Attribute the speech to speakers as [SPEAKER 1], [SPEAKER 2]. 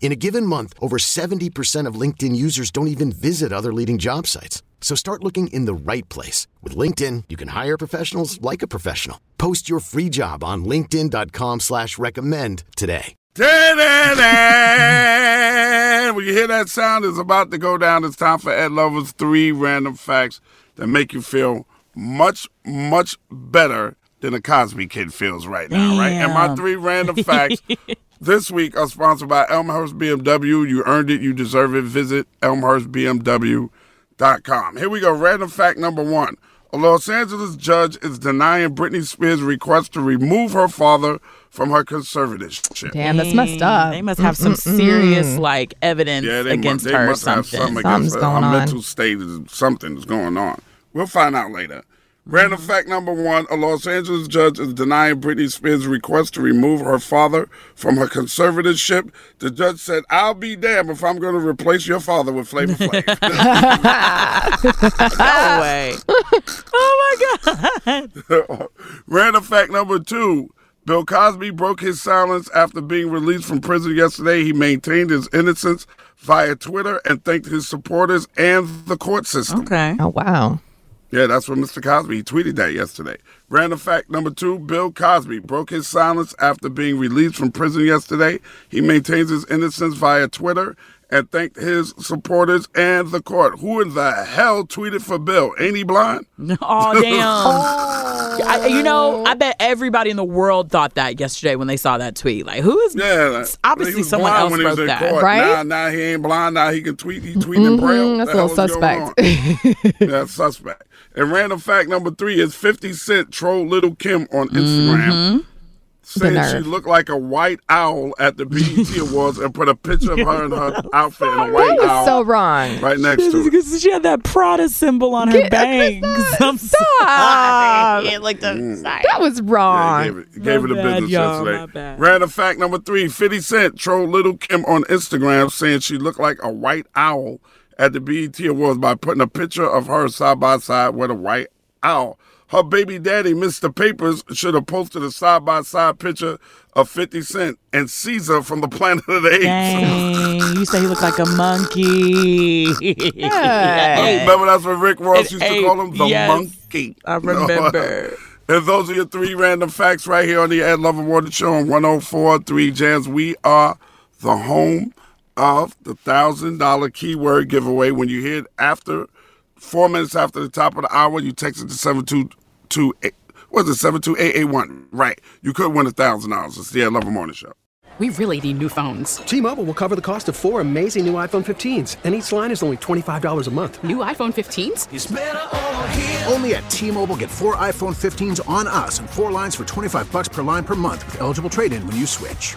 [SPEAKER 1] In a given month, over 70% of LinkedIn users don't even visit other leading job sites. So start looking in the right place. With LinkedIn, you can hire professionals like a professional. Post your free job on linkedin.com slash recommend today.
[SPEAKER 2] When you hear that sound, it's about to go down. It's time for Ed Lover's three random facts that make you feel much, much better than a Cosby kid feels right now, right? And my three random facts this week are sponsored by Elmhurst BMW. You earned it, you deserve it. Visit elmhurstbmw.com. Here we go. Random fact number one. A Los Angeles judge is denying Britney Spears' request to remove her father from her conservatorship.
[SPEAKER 3] Damn, that's messed up.
[SPEAKER 4] They must have some serious like evidence
[SPEAKER 2] Yeah,
[SPEAKER 4] against
[SPEAKER 2] must,
[SPEAKER 4] her or
[SPEAKER 2] must
[SPEAKER 4] something.
[SPEAKER 2] something
[SPEAKER 3] Something's
[SPEAKER 2] against her.
[SPEAKER 3] going
[SPEAKER 2] her
[SPEAKER 3] on.
[SPEAKER 2] mental state is something is going on. We'll find out later. Random fact number one: A Los Angeles judge is denying Britney Spears' request to remove her father from her conservatorship. The judge said, "I'll be damned if I'm going to replace your father with Flavor Flav."
[SPEAKER 4] no way. oh my god.
[SPEAKER 2] Random fact number two. Bill Cosby broke his silence after being released from prison yesterday. He maintained his innocence via Twitter and thanked his supporters and the court system.
[SPEAKER 4] Okay.
[SPEAKER 3] Oh wow.
[SPEAKER 2] Yeah, that's what Mr. Cosby he tweeted that yesterday. Random fact number two: Bill Cosby broke his silence after being released from prison yesterday. He maintains his innocence via Twitter and thanked his supporters and the court. Who in the hell tweeted for Bill? Ain't he blind?
[SPEAKER 4] Oh damn. I, you know, I bet everybody in the world thought that yesterday when they saw that tweet. Like, who is?
[SPEAKER 2] Yeah, like,
[SPEAKER 4] obviously
[SPEAKER 2] he was
[SPEAKER 4] someone
[SPEAKER 2] blind
[SPEAKER 4] else
[SPEAKER 2] when he was
[SPEAKER 4] wrote that.
[SPEAKER 2] court.
[SPEAKER 3] Right?
[SPEAKER 2] Now, now he ain't blind. Now he can tweet. He tweeting in braille.
[SPEAKER 3] That's a little
[SPEAKER 2] hell is going
[SPEAKER 3] suspect.
[SPEAKER 2] on? That's suspect. And random fact number three is 50 Cent trolled Lil' Kim on Instagram.
[SPEAKER 4] Mm-hmm.
[SPEAKER 2] Saying she looked like a white owl at the BET Awards and put a picture of her in her oh outfit in a white
[SPEAKER 3] That was
[SPEAKER 2] owl
[SPEAKER 3] so wrong.
[SPEAKER 2] right next to her.
[SPEAKER 4] Because she had that Prada symbol on her
[SPEAKER 3] Get- uh,
[SPEAKER 4] bangs. I'm
[SPEAKER 3] Stop.
[SPEAKER 4] sorry. like the
[SPEAKER 3] That was wrong.
[SPEAKER 2] he gave it, gave it a
[SPEAKER 4] My bad,
[SPEAKER 2] business
[SPEAKER 4] y'all, my
[SPEAKER 2] yesterday.
[SPEAKER 4] bad.
[SPEAKER 2] Random fact number three 50 Cent trolled Lil' Kim on Instagram saying she looked like a white owl at the BET Awards by putting a picture of her side by side with a white owl. Her baby daddy, Mr. Papers, should have posted a side by side picture of 50 Cent and Caesar from the Planet of the Apes.
[SPEAKER 4] Dang, you say he looked like a monkey.
[SPEAKER 3] Hey.
[SPEAKER 2] Remember that's what Rick Ross
[SPEAKER 4] An
[SPEAKER 2] used to call him? The
[SPEAKER 4] yes.
[SPEAKER 2] monkey.
[SPEAKER 4] I remember.
[SPEAKER 2] And those are your three random facts right here on the Ed Love Award Show on 1043 Jams. We are the home of the thousand dollar keyword giveaway. When you hear it after four minutes after the top of the hour, you text it to 722 what is it, 72881. Right. You could win a thousand dollars. It's the Ed Lover Morning Show.
[SPEAKER 5] We really need new phones.
[SPEAKER 6] T-Mobile will cover the cost of four amazing new iPhone 15s, and each line is only $25 a month.
[SPEAKER 5] New iPhone 15s?
[SPEAKER 7] Only at T-Mobile get four iPhone 15s on us and four lines for 25 bucks per line per month with eligible trade-in when you switch.